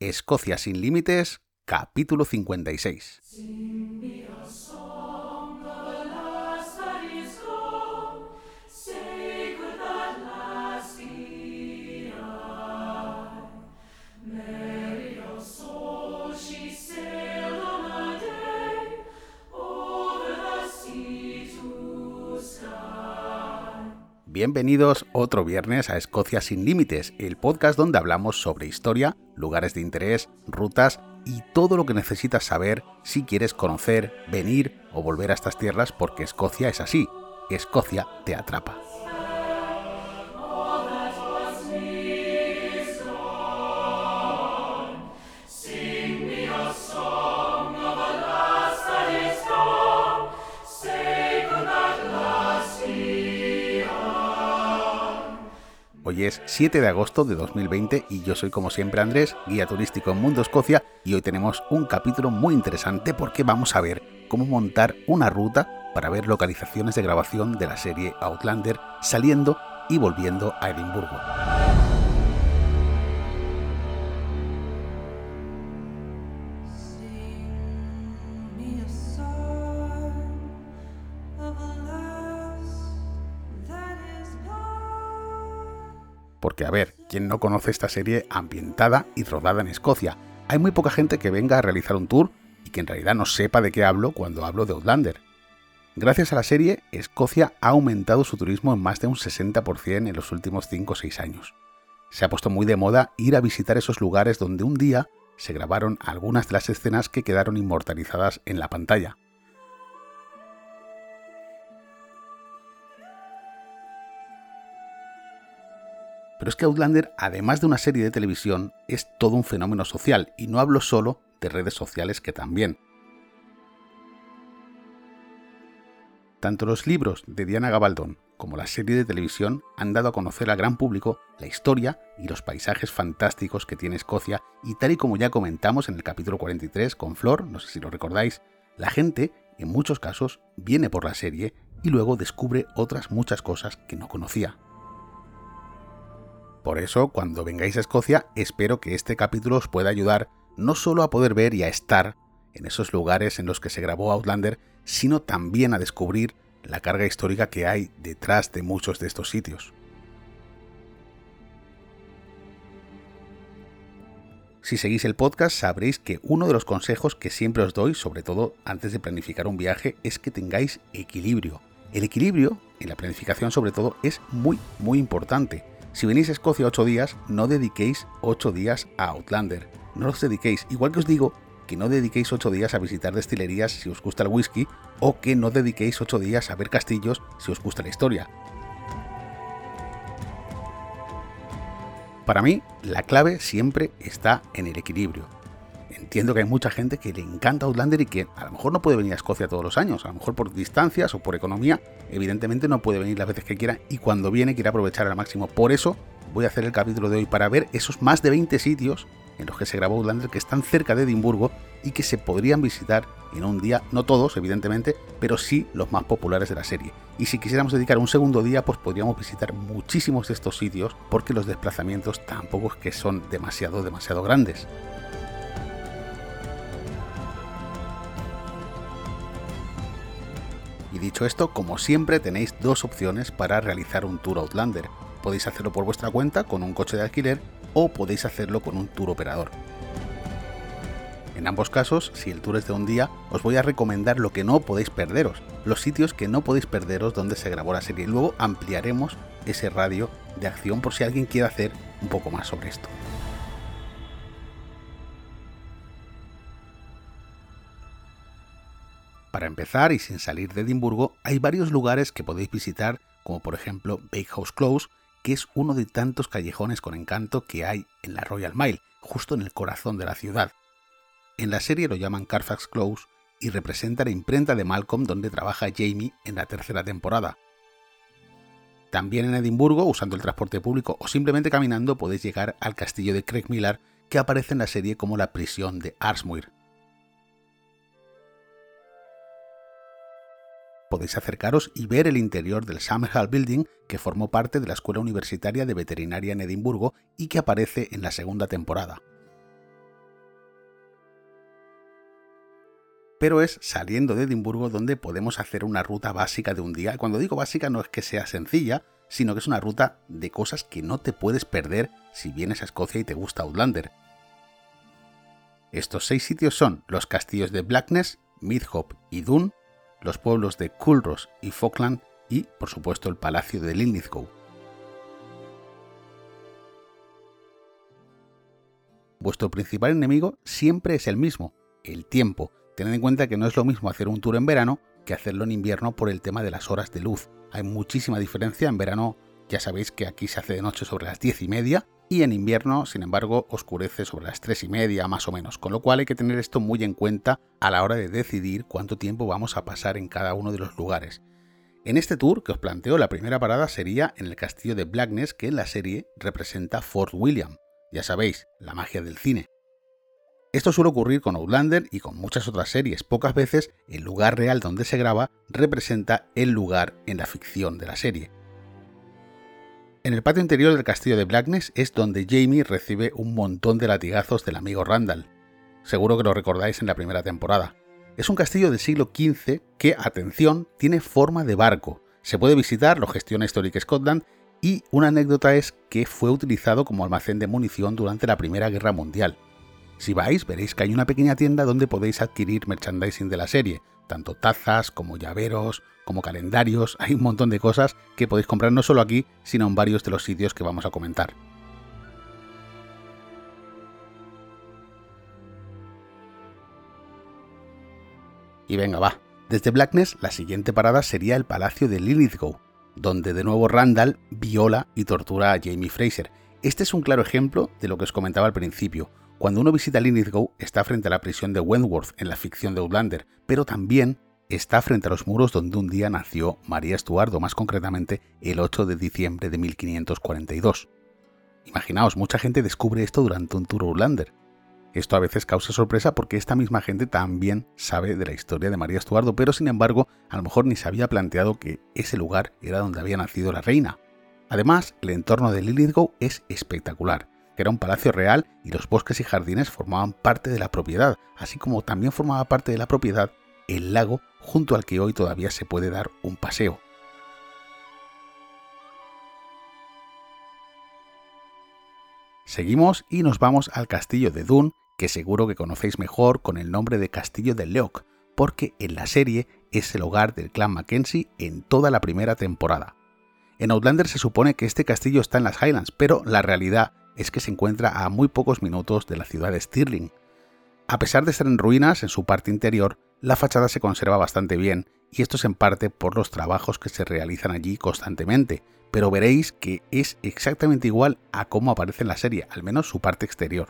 Escocia sin Límites, capítulo 56. Bienvenidos otro viernes a Escocia sin Límites, el podcast donde hablamos sobre historia, lugares de interés, rutas y todo lo que necesitas saber si quieres conocer, venir o volver a estas tierras porque Escocia es así, Escocia te atrapa. Hoy es 7 de agosto de 2020 y yo soy como siempre Andrés, guía turístico en Mundo Escocia y hoy tenemos un capítulo muy interesante porque vamos a ver cómo montar una ruta para ver localizaciones de grabación de la serie Outlander saliendo y volviendo a Edimburgo. Porque, a ver, ¿quién no conoce esta serie ambientada y rodada en Escocia? Hay muy poca gente que venga a realizar un tour y que en realidad no sepa de qué hablo cuando hablo de Outlander. Gracias a la serie, Escocia ha aumentado su turismo en más de un 60% en los últimos 5 o 6 años. Se ha puesto muy de moda ir a visitar esos lugares donde un día se grabaron algunas de las escenas que quedaron inmortalizadas en la pantalla. Pero es que Outlander, además de una serie de televisión, es todo un fenómeno social, y no hablo solo de redes sociales que también. Tanto los libros de Diana Gabaldón como la serie de televisión han dado a conocer al gran público la historia y los paisajes fantásticos que tiene Escocia y tal y como ya comentamos en el capítulo 43 con Flor, no sé si lo recordáis, la gente en muchos casos viene por la serie y luego descubre otras muchas cosas que no conocía. Por eso, cuando vengáis a Escocia, espero que este capítulo os pueda ayudar no solo a poder ver y a estar en esos lugares en los que se grabó Outlander, sino también a descubrir la carga histórica que hay detrás de muchos de estos sitios. Si seguís el podcast sabréis que uno de los consejos que siempre os doy, sobre todo antes de planificar un viaje, es que tengáis equilibrio. El equilibrio, en la planificación sobre todo, es muy, muy importante. Si venís a Escocia 8 días, no dediquéis 8 días a Outlander. No los dediquéis. Igual que os digo que no dediquéis 8 días a visitar destilerías si os gusta el whisky, o que no dediquéis 8 días a ver castillos si os gusta la historia. Para mí, la clave siempre está en el equilibrio entiendo que hay mucha gente que le encanta Outlander y que a lo mejor no puede venir a Escocia todos los años, a lo mejor por distancias o por economía, evidentemente no puede venir las veces que quiera y cuando viene quiere aprovechar al máximo. Por eso voy a hacer el capítulo de hoy para ver esos más de 20 sitios en los que se grabó Outlander que están cerca de Edimburgo y que se podrían visitar en un día, no todos evidentemente, pero sí los más populares de la serie. Y si quisiéramos dedicar un segundo día, pues podríamos visitar muchísimos de estos sitios porque los desplazamientos tampoco es que son demasiado, demasiado grandes. Y dicho esto, como siempre tenéis dos opciones para realizar un tour Outlander. Podéis hacerlo por vuestra cuenta con un coche de alquiler o podéis hacerlo con un tour operador. En ambos casos, si el tour es de un día, os voy a recomendar lo que no podéis perderos, los sitios que no podéis perderos donde se grabó la serie. Y luego ampliaremos ese radio de acción por si alguien quiere hacer un poco más sobre esto. Para empezar, y sin salir de Edimburgo, hay varios lugares que podéis visitar, como por ejemplo Bakehouse Close, que es uno de tantos callejones con encanto que hay en la Royal Mile, justo en el corazón de la ciudad. En la serie lo llaman Carfax Close y representa la imprenta de Malcolm donde trabaja Jamie en la tercera temporada. También en Edimburgo, usando el transporte público o simplemente caminando, podéis llegar al castillo de Craig Millar, que aparece en la serie como la prisión de Arsmuir. podéis acercaros y ver el interior del Samhall Building, que formó parte de la Escuela Universitaria de Veterinaria en Edimburgo y que aparece en la segunda temporada. Pero es saliendo de Edimburgo donde podemos hacer una ruta básica de un día. Y cuando digo básica no es que sea sencilla, sino que es una ruta de cosas que no te puedes perder si vienes a Escocia y te gusta Outlander. Estos seis sitios son los castillos de Blackness, Midhop y Dune, los pueblos de Culross y Falkland y, por supuesto, el palacio de Linlithgow. Vuestro principal enemigo siempre es el mismo, el tiempo. Tened en cuenta que no es lo mismo hacer un tour en verano que hacerlo en invierno por el tema de las horas de luz. Hay muchísima diferencia. En verano ya sabéis que aquí se hace de noche sobre las 10 y media y en invierno, sin embargo, oscurece sobre las 3 y media más o menos. Con lo cual hay que tener esto muy en cuenta a la hora de decidir cuánto tiempo vamos a pasar en cada uno de los lugares. En este tour que os planteo, la primera parada sería en el castillo de Blackness, que en la serie representa Fort William. Ya sabéis, la magia del cine. Esto suele ocurrir con Outlander y con muchas otras series. Pocas veces el lugar real donde se graba representa el lugar en la ficción de la serie. En el patio interior del castillo de Blackness es donde Jamie recibe un montón de latigazos del amigo Randall. Seguro que lo recordáis en la primera temporada. Es un castillo del siglo XV que, atención, tiene forma de barco. Se puede visitar, lo gestiona Historic Scotland y una anécdota es que fue utilizado como almacén de munición durante la Primera Guerra Mundial. Si vais, veréis que hay una pequeña tienda donde podéis adquirir merchandising de la serie, tanto tazas como llaveros, como calendarios, hay un montón de cosas que podéis comprar no solo aquí, sino en varios de los sitios que vamos a comentar. Y venga, va. Desde Blackness, la siguiente parada sería el Palacio de Lilithgow, donde de nuevo Randall viola y tortura a Jamie Fraser. Este es un claro ejemplo de lo que os comentaba al principio, cuando uno visita Linlithgow está frente a la prisión de Wentworth en la ficción de Outlander, pero también está frente a los muros donde un día nació María Estuardo, más concretamente el 8 de diciembre de 1542. Imaginaos, mucha gente descubre esto durante un tour Outlander. Esto a veces causa sorpresa porque esta misma gente también sabe de la historia de María Estuardo, pero sin embargo a lo mejor ni se había planteado que ese lugar era donde había nacido la reina. Además, el entorno de Linlithgow es espectacular que era un palacio real y los bosques y jardines formaban parte de la propiedad, así como también formaba parte de la propiedad el lago junto al que hoy todavía se puede dar un paseo. Seguimos y nos vamos al castillo de Dun, que seguro que conocéis mejor con el nombre de Castillo de Leoc, porque en la serie es el hogar del clan Mackenzie en toda la primera temporada. En Outlander se supone que este castillo está en las Highlands, pero la realidad es que se encuentra a muy pocos minutos de la ciudad de Stirling. A pesar de estar en ruinas en su parte interior, la fachada se conserva bastante bien, y esto es en parte por los trabajos que se realizan allí constantemente, pero veréis que es exactamente igual a cómo aparece en la serie, al menos su parte exterior.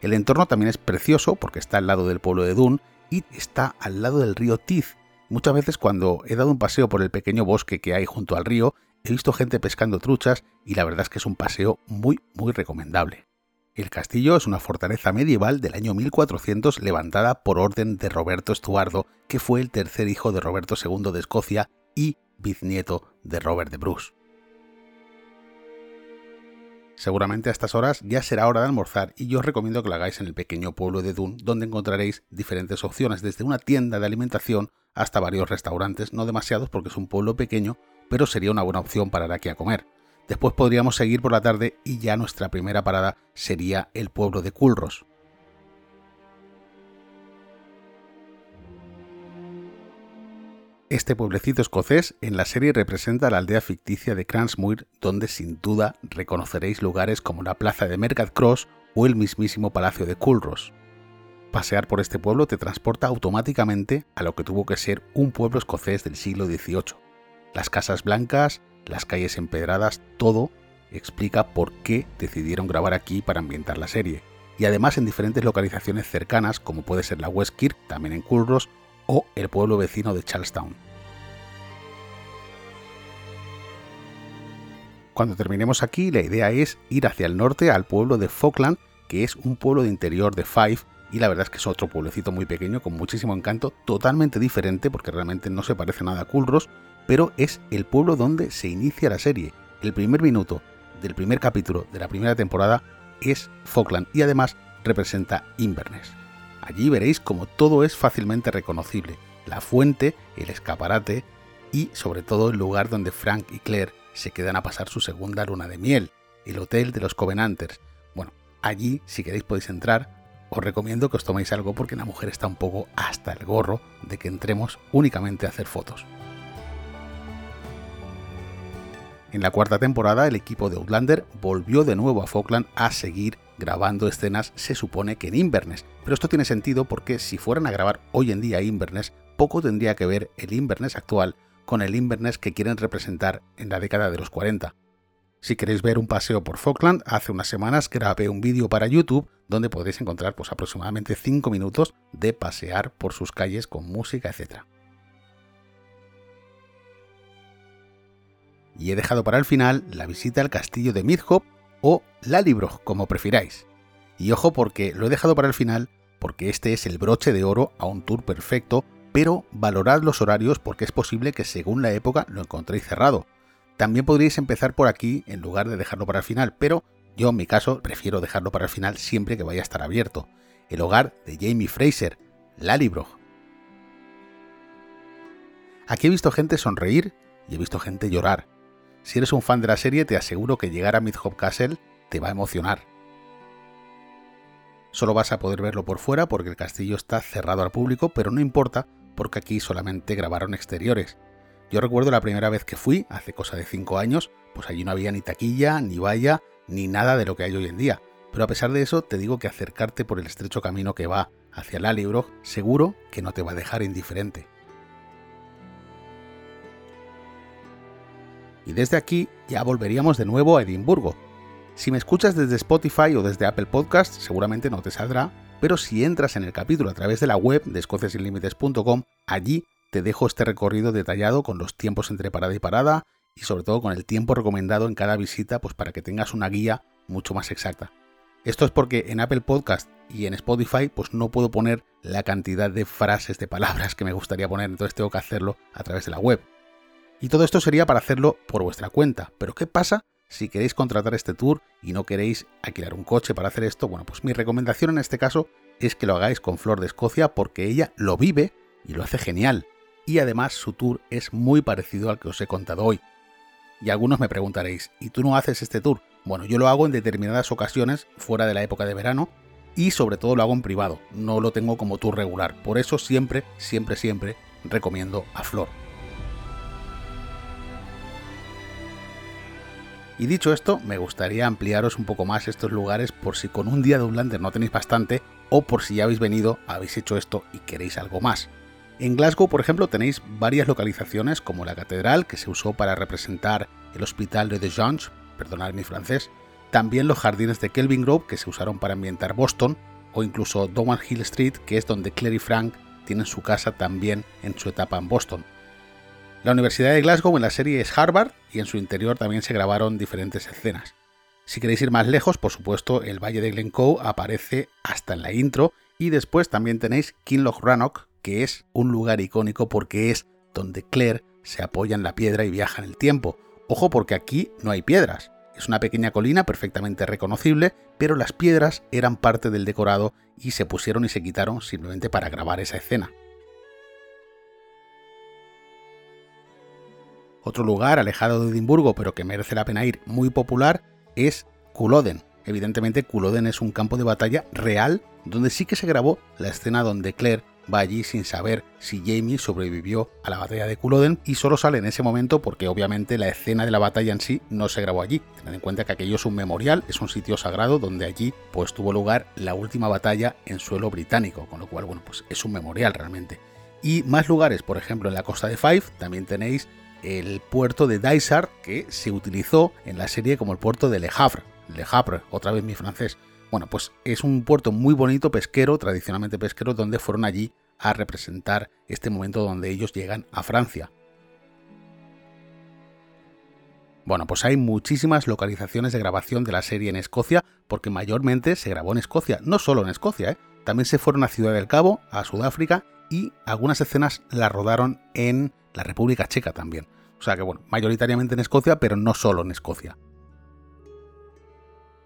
El entorno también es precioso porque está al lado del pueblo de Dun y está al lado del río Teeth. Muchas veces cuando he dado un paseo por el pequeño bosque que hay junto al río, he visto gente pescando truchas y la verdad es que es un paseo muy, muy recomendable. El castillo es una fortaleza medieval del año 1400 levantada por orden de Roberto Estuardo, que fue el tercer hijo de Roberto II de Escocia y bisnieto de Robert de Bruce. Seguramente a estas horas ya será hora de almorzar y yo os recomiendo que lo hagáis en el pequeño pueblo de Dun, donde encontraréis diferentes opciones, desde una tienda de alimentación hasta varios restaurantes, no demasiados porque es un pueblo pequeño, pero sería una buena opción para ir aquí a comer. Después podríamos seguir por la tarde y ya nuestra primera parada sería el pueblo de Culros. Este pueblecito escocés en la serie representa la aldea ficticia de Cransmuir, donde sin duda reconoceréis lugares como la plaza de Mercat Cross o el mismísimo palacio de Culros. Pasear por este pueblo te transporta automáticamente a lo que tuvo que ser un pueblo escocés del siglo XVIII las casas blancas, las calles empedradas, todo explica por qué decidieron grabar aquí para ambientar la serie. Y además en diferentes localizaciones cercanas, como puede ser la West Kirk, también en Culross, o el pueblo vecino de Charlestown. Cuando terminemos aquí, la idea es ir hacia el norte al pueblo de Falkland, que es un pueblo de interior de Fife, y la verdad es que es otro pueblecito muy pequeño con muchísimo encanto, totalmente diferente porque realmente no se parece nada a Culross, pero es el pueblo donde se inicia la serie. El primer minuto del primer capítulo de la primera temporada es Falkland y además representa Inverness. Allí veréis como todo es fácilmente reconocible, la fuente, el escaparate y sobre todo el lugar donde Frank y Claire se quedan a pasar su segunda luna de miel, el Hotel de los Covenanters. Bueno, allí si queréis podéis entrar. Os recomiendo que os toméis algo porque la mujer está un poco hasta el gorro de que entremos únicamente a hacer fotos. En la cuarta temporada, el equipo de Outlander volvió de nuevo a Falkland a seguir grabando escenas, se supone que en Inverness. Pero esto tiene sentido porque si fueran a grabar hoy en día Inverness, poco tendría que ver el Inverness actual con el Inverness que quieren representar en la década de los 40. Si queréis ver un paseo por Falkland, hace unas semanas grabé un vídeo para YouTube donde podréis encontrar pues, aproximadamente 5 minutos de pasear por sus calles con música, etc. Y he dejado para el final la visita al castillo de Midhop o Lallybroch, como prefiráis. Y ojo porque lo he dejado para el final porque este es el broche de oro a un tour perfecto pero valorad los horarios porque es posible que según la época lo encontréis cerrado. También podríais empezar por aquí en lugar de dejarlo para el final, pero yo en mi caso prefiero dejarlo para el final siempre que vaya a estar abierto. El hogar de Jamie Fraser, Lallybroch. Aquí he visto gente sonreír y he visto gente llorar. Si eres un fan de la serie, te aseguro que llegar a Midhop Castle te va a emocionar. Solo vas a poder verlo por fuera porque el castillo está cerrado al público, pero no importa porque aquí solamente grabaron exteriores. Yo recuerdo la primera vez que fui, hace cosa de 5 años, pues allí no había ni taquilla, ni valla, ni nada de lo que hay hoy en día. Pero a pesar de eso, te digo que acercarte por el estrecho camino que va hacia la Libro seguro que no te va a dejar indiferente. Y desde aquí ya volveríamos de nuevo a Edimburgo. Si me escuchas desde Spotify o desde Apple Podcast, seguramente no te saldrá, pero si entras en el capítulo a través de la web de escociasinlimites.com, allí te dejo este recorrido detallado con los tiempos entre parada y parada y sobre todo con el tiempo recomendado en cada visita, pues para que tengas una guía mucho más exacta. Esto es porque en Apple Podcast y en Spotify pues no puedo poner la cantidad de frases, de palabras que me gustaría poner, entonces tengo que hacerlo a través de la web. Y todo esto sería para hacerlo por vuestra cuenta. Pero ¿qué pasa si queréis contratar este tour y no queréis alquilar un coche para hacer esto, bueno, pues mi recomendación en este caso es que lo hagáis con Flor de Escocia porque ella lo vive y lo hace genial. Y además su tour es muy parecido al que os he contado hoy. Y algunos me preguntaréis, ¿y tú no haces este tour? Bueno, yo lo hago en determinadas ocasiones fuera de la época de verano y sobre todo lo hago en privado, no lo tengo como tour regular. Por eso siempre, siempre, siempre recomiendo a Flor. Y dicho esto, me gustaría ampliaros un poco más estos lugares por si con un día de Outlander no tenéis bastante o por si ya habéis venido, habéis hecho esto y queréis algo más. En Glasgow, por ejemplo, tenéis varias localizaciones como la catedral que se usó para representar el hospital de Dejange, perdonad mi francés, también los jardines de Kelvin Grove que se usaron para ambientar Boston, o incluso Dowan Hill Street, que es donde Claire y Frank tienen su casa también en su etapa en Boston. La Universidad de Glasgow en la serie es Harvard y en su interior también se grabaron diferentes escenas. Si queréis ir más lejos, por supuesto, el Valle de Glencoe aparece hasta en la intro y después también tenéis Kinloch Rannoch, que es un lugar icónico porque es donde Claire se apoya en la piedra y viaja en el tiempo. Ojo porque aquí no hay piedras. Es una pequeña colina perfectamente reconocible, pero las piedras eran parte del decorado y se pusieron y se quitaron simplemente para grabar esa escena. Otro lugar alejado de Edimburgo, pero que merece la pena ir, muy popular, es Culloden. Evidentemente, Culloden es un campo de batalla real donde sí que se grabó la escena donde Claire va allí sin saber si Jamie sobrevivió a la batalla de Culloden y solo sale en ese momento porque obviamente la escena de la batalla en sí no se grabó allí. Tened en cuenta que aquello es un memorial, es un sitio sagrado donde allí pues tuvo lugar la última batalla en suelo británico, con lo cual bueno, pues es un memorial realmente. Y más lugares, por ejemplo en la costa de Fife también tenéis el puerto de Dysart, que se utilizó en la serie como el puerto de Le Havre. Le Havre, otra vez mi francés. Bueno, pues es un puerto muy bonito, pesquero, tradicionalmente pesquero, donde fueron allí a representar este momento donde ellos llegan a Francia. Bueno, pues hay muchísimas localizaciones de grabación de la serie en Escocia, porque mayormente se grabó en Escocia, no solo en Escocia, ¿eh? también se fueron a Ciudad del Cabo, a Sudáfrica, y algunas escenas las rodaron en la República Checa también. O sea que bueno, mayoritariamente en Escocia, pero no solo en Escocia.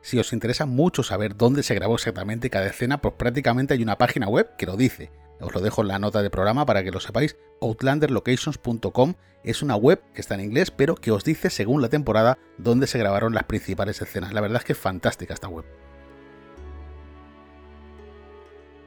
Si os interesa mucho saber dónde se grabó exactamente cada escena, pues prácticamente hay una página web que lo dice. Os lo dejo en la nota de programa para que lo sepáis. Outlanderlocations.com es una web que está en inglés, pero que os dice según la temporada dónde se grabaron las principales escenas. La verdad es que es fantástica esta web.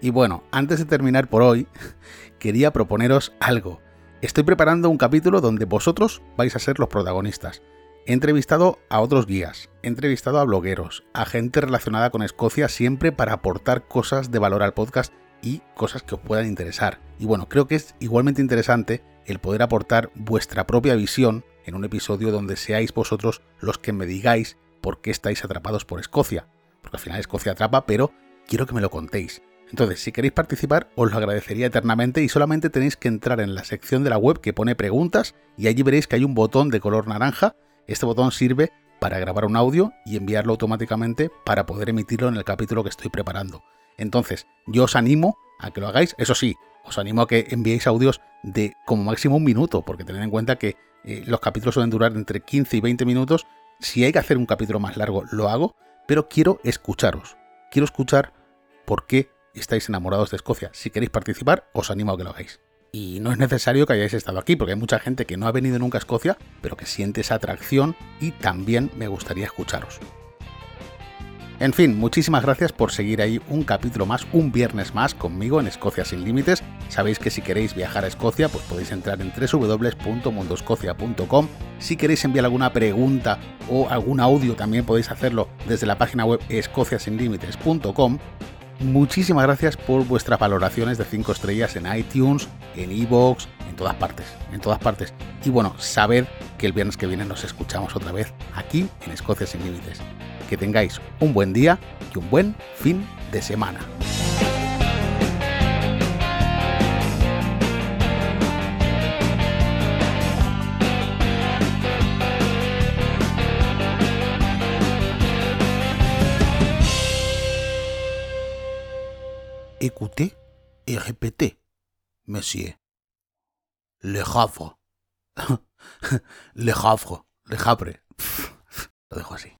Y bueno, antes de terminar por hoy, quería proponeros algo. Estoy preparando un capítulo donde vosotros vais a ser los protagonistas. He entrevistado a otros guías, he entrevistado a blogueros, a gente relacionada con Escocia siempre para aportar cosas de valor al podcast y cosas que os puedan interesar. Y bueno, creo que es igualmente interesante el poder aportar vuestra propia visión en un episodio donde seáis vosotros los que me digáis por qué estáis atrapados por Escocia. Porque al final Escocia atrapa, pero quiero que me lo contéis. Entonces, si queréis participar, os lo agradecería eternamente y solamente tenéis que entrar en la sección de la web que pone preguntas y allí veréis que hay un botón de color naranja. Este botón sirve para grabar un audio y enviarlo automáticamente para poder emitirlo en el capítulo que estoy preparando. Entonces, yo os animo a que lo hagáis. Eso sí, os animo a que enviéis audios de como máximo un minuto, porque tened en cuenta que eh, los capítulos suelen durar entre 15 y 20 minutos. Si hay que hacer un capítulo más largo, lo hago, pero quiero escucharos. Quiero escuchar por qué estáis enamorados de Escocia. Si queréis participar, os animo a que lo hagáis. Y no es necesario que hayáis estado aquí, porque hay mucha gente que no ha venido nunca a Escocia, pero que siente esa atracción y también me gustaría escucharos. En fin, muchísimas gracias por seguir ahí un capítulo más, un viernes más conmigo en Escocia sin límites. Sabéis que si queréis viajar a Escocia, pues podéis entrar en www.mundoscocia.com. Si queréis enviar alguna pregunta o algún audio, también podéis hacerlo desde la página web escociasinlímites.com. Muchísimas gracias por vuestras valoraciones de 5 estrellas en iTunes, en Evox, en todas partes, en todas partes. Y bueno, sabed que el viernes que viene nos escuchamos otra vez aquí en Escocia sin límites. Que tengáis un buen día y un buen fin de semana. Écoutez et répétez, monsieur. Le Havre. le Havre. Le Havre. Lo dejo así.